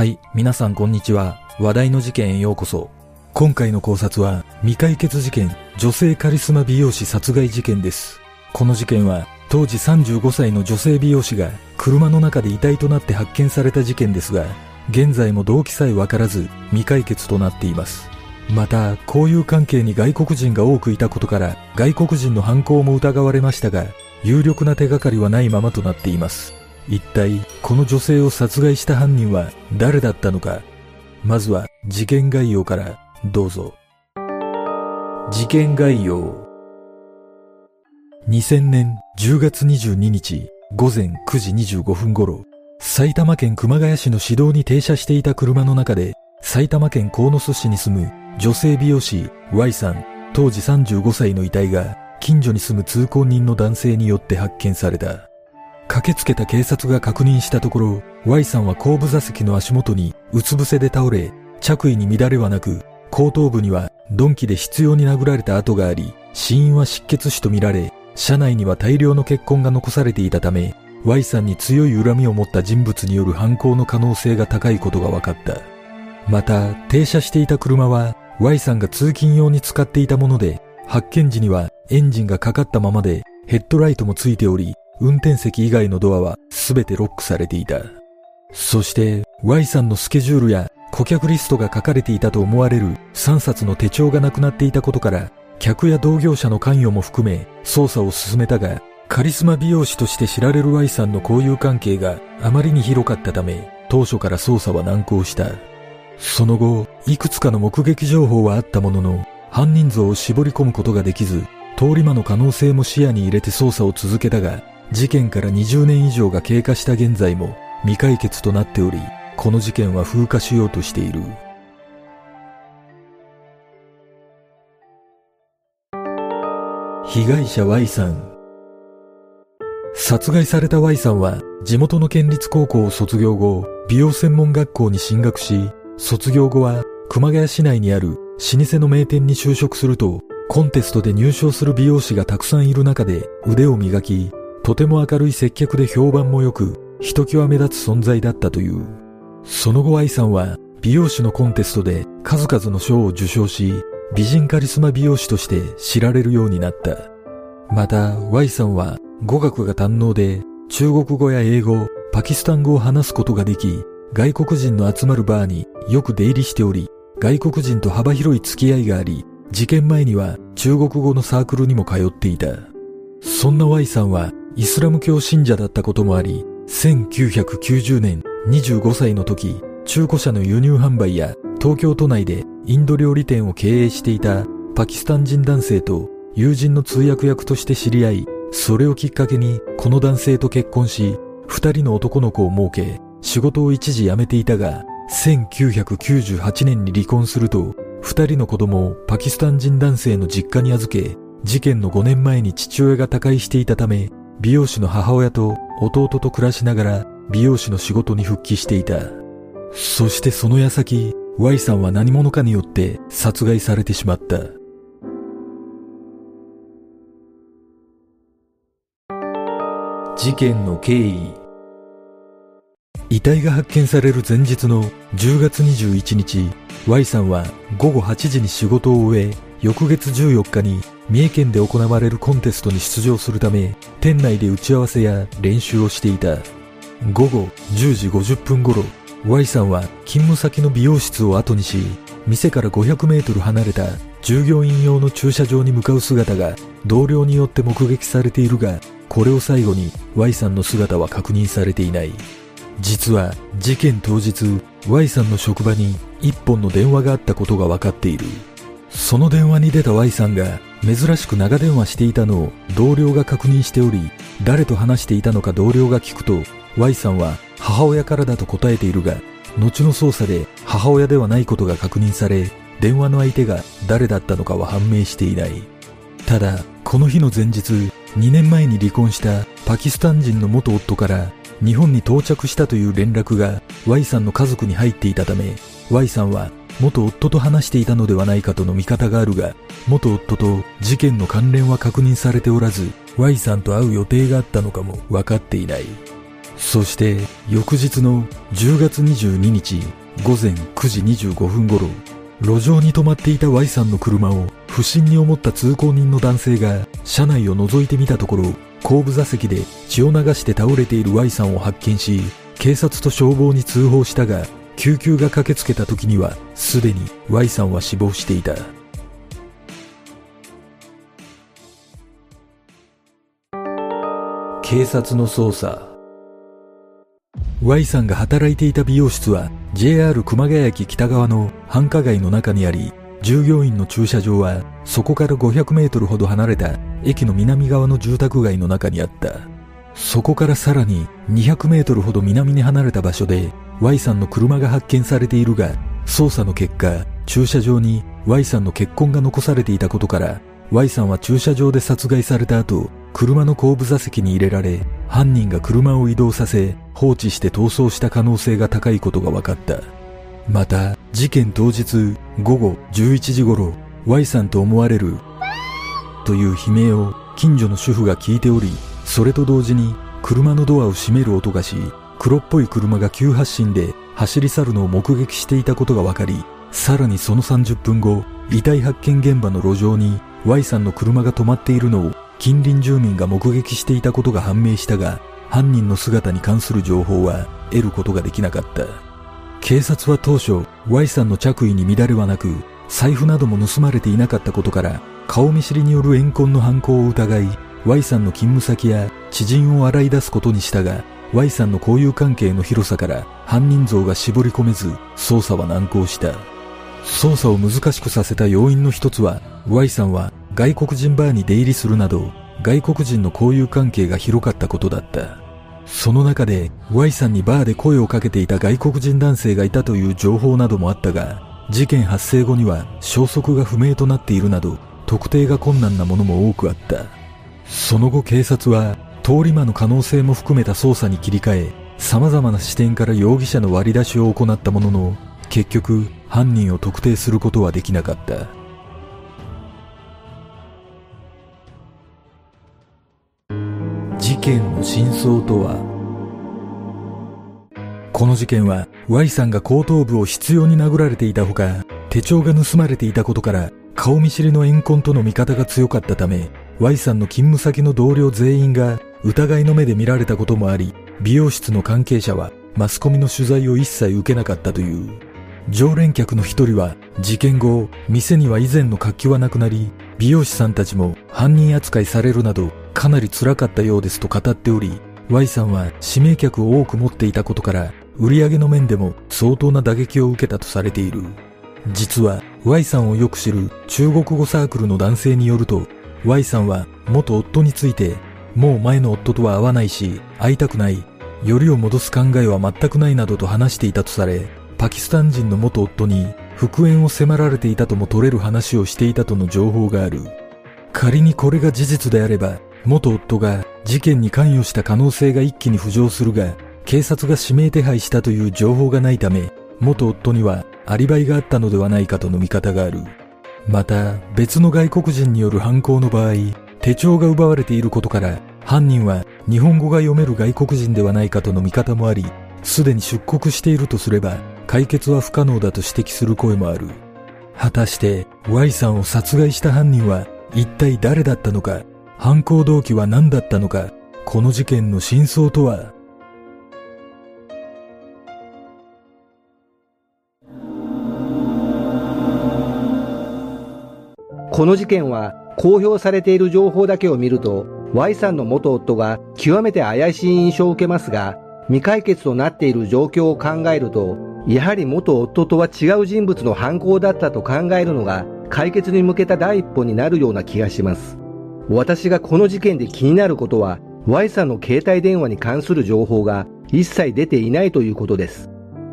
はい、皆さんこんにちは。話題の事件へようこそ。今回の考察は未解決事件、女性カリスマ美容師殺害事件です。この事件は当時35歳の女性美容師が車の中で遺体となって発見された事件ですが、現在も動機さえわからず未解決となっています。また、交友関係に外国人が多くいたことから外国人の犯行も疑われましたが、有力な手がかりはないままとなっています。一体、この女性を殺害した犯人は誰だったのか？まずは事件概要からどうぞ。事件概要。2000年10月22日午前9時25分頃、埼玉県熊谷市の市道に停車していた車の中で、埼玉県鴻巣市に住む女性美容師 Y さん、当時35歳の遺体が近所に住む通行人の男性によって発見された。駆けつけた警察が確認したところ、Y さんは後部座席の足元にうつ伏せで倒れ、着衣に乱れはなく、後頭部には鈍器で執拗に殴られた跡があり、死因は失血死とみられ、車内には大量の血痕が残されていたため、Y さんに強い恨みを持った人物による犯行の可能性が高いことが分かった。また、停車していた車は Y さんが通勤用に使っていたもので、発見時にはエンジンがかかったままでヘッドライトもついており、運転席以外のドアは全てロックされていた。そして Y さんのスケジュールや顧客リストが書かれていたと思われる3冊の手帳がなくなっていたことから、客や同業者の関与も含め捜査を進めたが、カリスマ美容師として知られる Y さんの交友関係があまりに広かったため、当初から捜査は難航した。その後、いくつかの目撃情報はあったものの、犯人像を絞り込むことができず、通り魔の可能性も視野に入れて捜査を続けたが、事件から20年以上が経過した現在も未解決となっており、この事件は風化しようとしている。被害者 Y さん殺害された Y さんは地元の県立高校を卒業後、美容専門学校に進学し、卒業後は熊谷市内にある老舗の名店に就職すると、コンテストで入賞する美容師がたくさんいる中で腕を磨き、とても明るい接客で評判も良く、ひときわ目立つ存在だったという。その後 Y さんは美容師のコンテストで数々の賞を受賞し、美人カリスマ美容師として知られるようになった。また Y さんは語学が堪能で中国語や英語、パキスタン語を話すことができ、外国人の集まるバーによく出入りしており、外国人と幅広い付き合いがあり、事件前には中国語のサークルにも通っていた。そんな Y さんはイスラム教信者だったこともあり、1990年25歳の時、中古車の輸入販売や東京都内でインド料理店を経営していたパキスタン人男性と友人の通訳役として知り合い、それをきっかけにこの男性と結婚し、二人の男の子を設け、仕事を一時辞めていたが、1998年に離婚すると、二人の子供をパキスタン人男性の実家に預け、事件の5年前に父親が他界していたため、美容師の母親と弟と暮らしながら美容師の仕事に復帰していた。そしてその矢先、Y さんは何者かによって殺害されてしまった。事件の経緯遺体が発見される前日の10月21日、Y さんは午後8時に仕事を終え、翌月14日に三重県で行われるコンテストに出場するため、店内で打ち合わせや練習をしていた。午後10時50分頃、Y さんは勤務先の美容室を後にし、店から500メートル離れた従業員用の駐車場に向かう姿が同僚によって目撃されているが、これを最後に Y さんの姿は確認されていない。実は事件当日、Y さんの職場に一本の電話があったことが分かっている。その電話に出た Y さんが珍しく長電話していたのを同僚が確認しており、誰と話していたのか同僚が聞くと、Y さんは母親からだと答えているが、後の捜査で母親ではないことが確認され、電話の相手が誰だったのかは判明していない。ただ、この日の前日、2年前に離婚したパキスタン人の元夫から日本に到着したという連絡が Y さんの家族に入っていたため、Y さんは元夫と話していたのではないかとの見方があるが、元夫と事件の関連は確認されておらず、Y さんと会う予定があったのかも分かっていない。そして翌日の10月22日午前9時25分頃、路上に止まっていた Y さんの車を不審に思った通行人の男性が車内を覗いてみたところ、後部座席で血を流して倒れている Y さんを発見し、警察と消防に通報したが、救急が駆けつけた時には、すでに Y さんは死亡していた。警察の捜査 Y さんが働いていた美容室は JR 熊谷駅北側の繁華街の中にあり従業員の駐車場はそこから500メートルほど離れた駅の南側の住宅街の中にあったそこからさらに200メートルほど南に離れた場所で Y さんの車が発見されているが捜査の結果駐車場に Y さんの血痕が残されていたことから Y さんは駐車場で殺害された後車の後部座席に入れられ、犯人が車を移動させ、放置して逃走した可能性が高いことが分かった。また、事件当日午後11時頃、Y さんと思われる、という悲鳴を近所の主婦が聞いており、それと同時に車のドアを閉める音がし、黒っぽい車が急発進で走り去るのを目撃していたことが分かり、さらにその30分後、遺体発見現場の路上に Y さんの車が止まっているのを近隣住民が目撃していたことが判明したが、犯人の姿に関する情報は得ることができなかった。警察は当初、Y さんの着衣に乱れはなく、財布なども盗まれていなかったことから、顔見知りによる怨恨の犯行を疑い、Y さんの勤務先や知人を洗い出すことにしたが、Y さんの交友関係の広さから犯人像が絞り込めず、捜査は難航した。捜査を難しくさせた要因の一つは、Y さんは外国人バーに出入りするなど、外国人の交友関係が広かったことだった。その中で Y さんにバーで声をかけていた外国人男性がいたという情報などもあったが、事件発生後には消息が不明となっているなど、特定が困難なものも多くあった。その後警察は通り魔の可能性も含めた捜査に切り替え、様々な視点から容疑者の割り出しを行ったものの、結局犯人を特定することはできなかった。事件の真相とは？この事件は Y さんが後頭部を執拗に殴られていたほか手帳が盗まれていたことから顔見知りの怨恨との見方が強かったため Y さんの勤務先の同僚全員が疑いの目で見られたこともあり美容室の関係者はマスコミの取材を一切受けなかったという常連客の一人は事件後店には以前の活気はなくなり美容師さんたちも犯人扱いされるなどかなり辛かったようですと語っており、Y さんは指名客を多く持っていたことから、売り上げの面でも相当な打撃を受けたとされている。実は Y さんをよく知る中国語サークルの男性によると、Y さんは元夫について、もう前の夫とは会わないし、会いたくない、よりを戻す考えは全くないなどと話していたとされ、パキスタン人の元夫に復縁を迫られていたとも取れる話をしていたとの情報がある。仮にこれが事実であれば、元夫が事件に関与した可能性が一気に浮上するが、警察が指名手配したという情報がないため、元夫にはアリバイがあったのではないかとの見方がある。また、別の外国人による犯行の場合、手帳が奪われていることから、犯人は日本語が読める外国人ではないかとの見方もあり、すでに出国しているとすれば、解決は不可能だと指摘する声もある。果たして Y さんを殺害した犯人は一体誰だったのか？犯行動機は何だったのか、この事件の真相とは？この事件は公表されている情報だけを見ると Y さんの元夫が極めて怪しい印象を受けますが未解決となっている状況を考えるとやはり元夫とは違う人物の犯行だったと考えるのが解決に向けた第一歩になるような気がします私がこの事件で気になることは Y さんの携帯電話に関する情報が一切出ていないということです。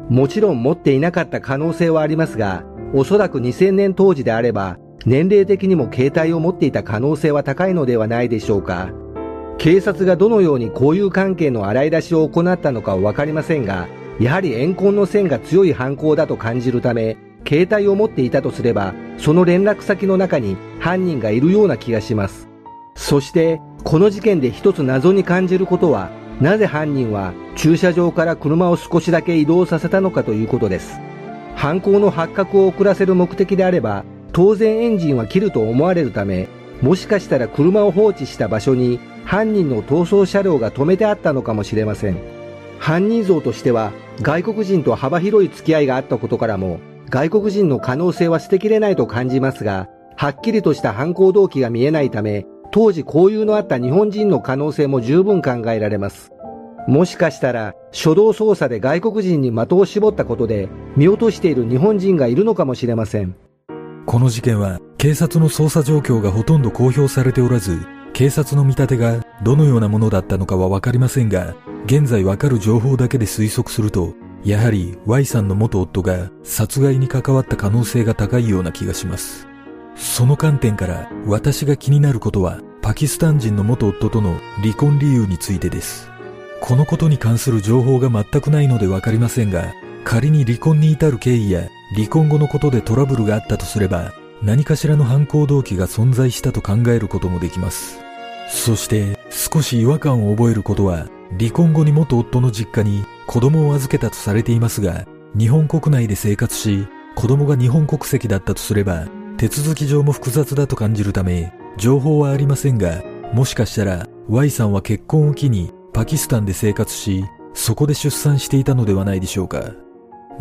もちろん持っていなかった可能性はありますが、おそらく2000年当時であれば、年齢的にも携帯を持っていた可能性は高いのではないでしょうか。警察がどのように交友関係の洗い出しを行ったのかはわかりませんが、やはり怨恨の線が強い犯行だと感じるため、携帯を持っていたとすれば、その連絡先の中に犯人がいるような気がします。そして、この事件で一つ謎に感じることは、なぜ犯人は駐車場から車を少しだけ移動させたのかということです。犯行の発覚を遅らせる目的であれば、当然エンジンは切ると思われるため、もしかしたら車を放置した場所に犯人の逃走車両が止めてあったのかもしれません。犯人像としては外国人と幅広い付き合いがあったことからも外国人の可能性は捨てきれないと感じますが、はっきりとした犯行動機が見えないため、当時交友のあった日本人の可能性も十分考えられます。もしかしたら初動捜査で外国人に的を絞ったことで見落としている日本人がいるのかもしれません。この事件は警察の捜査状況がほとんど公表されておらず、警察の見立てがどのようなものだったのかはわかりませんが、現在わかる情報だけで推測すると、やはり Y さんの元夫が殺害に関わった可能性が高いような気がします。その観点から私が気になることはパキスタン人の元夫との離婚理由についてです。このことに関する情報が全くないのでわかりませんが、仮に離婚に至る経緯や離婚後のことでトラブルがあったとすれば、何かしらの犯行動機が存在したと考えることもできます。そして少し違和感を覚えることは、離婚後に元夫の実家に子供を預けたとされていますが、日本国内で生活し、子供が日本国籍だったとすれば、手続き上も複雑だと感じるため、情報はありませんが、もしかしたら Y さんは結婚を機にパキスタンで生活し、そこで出産していたのではないでしょうか。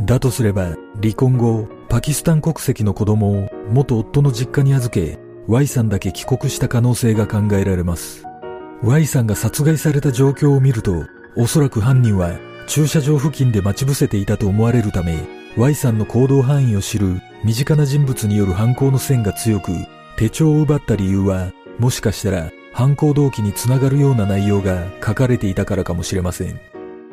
だとすれば、離婚後、パキスタン国籍の子供を元夫の実家に預け、Y さんだけ帰国した可能性が考えられます。Y さんが殺害された状況を見ると、おそらく犯人は駐車場付近で待ち伏せていたと思われるため、Y さんの行動範囲を知る身近な人物による犯行の線が強く、手帳を奪った理由は、もしかしたら犯行動機につながるような内容が書かれていたからかもしれません。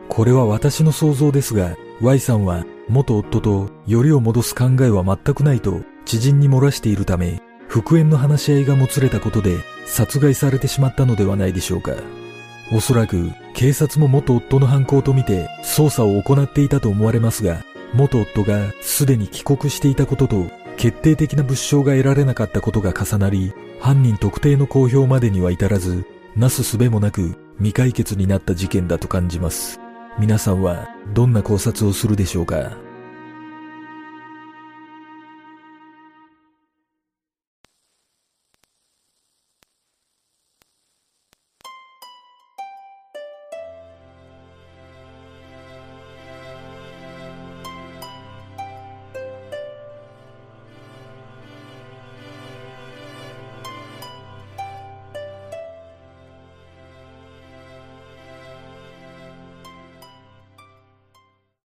これは私の想像ですが、Y さんは元夫とよりを戻す考えは全くないと知人に漏らしているため、復縁の話し合いがもつれたことで殺害されてしまったのではないでしょうか。おそらく警察も元夫の犯行とみて捜査を行っていたと思われますが、元夫がすでに帰国していたことと決定的な物証が得られなかったことが重なり、犯人特定の公表までには至らず、なすすべもなく未解決になった事件だと感じます。皆さんはどんな考察をするでしょうか？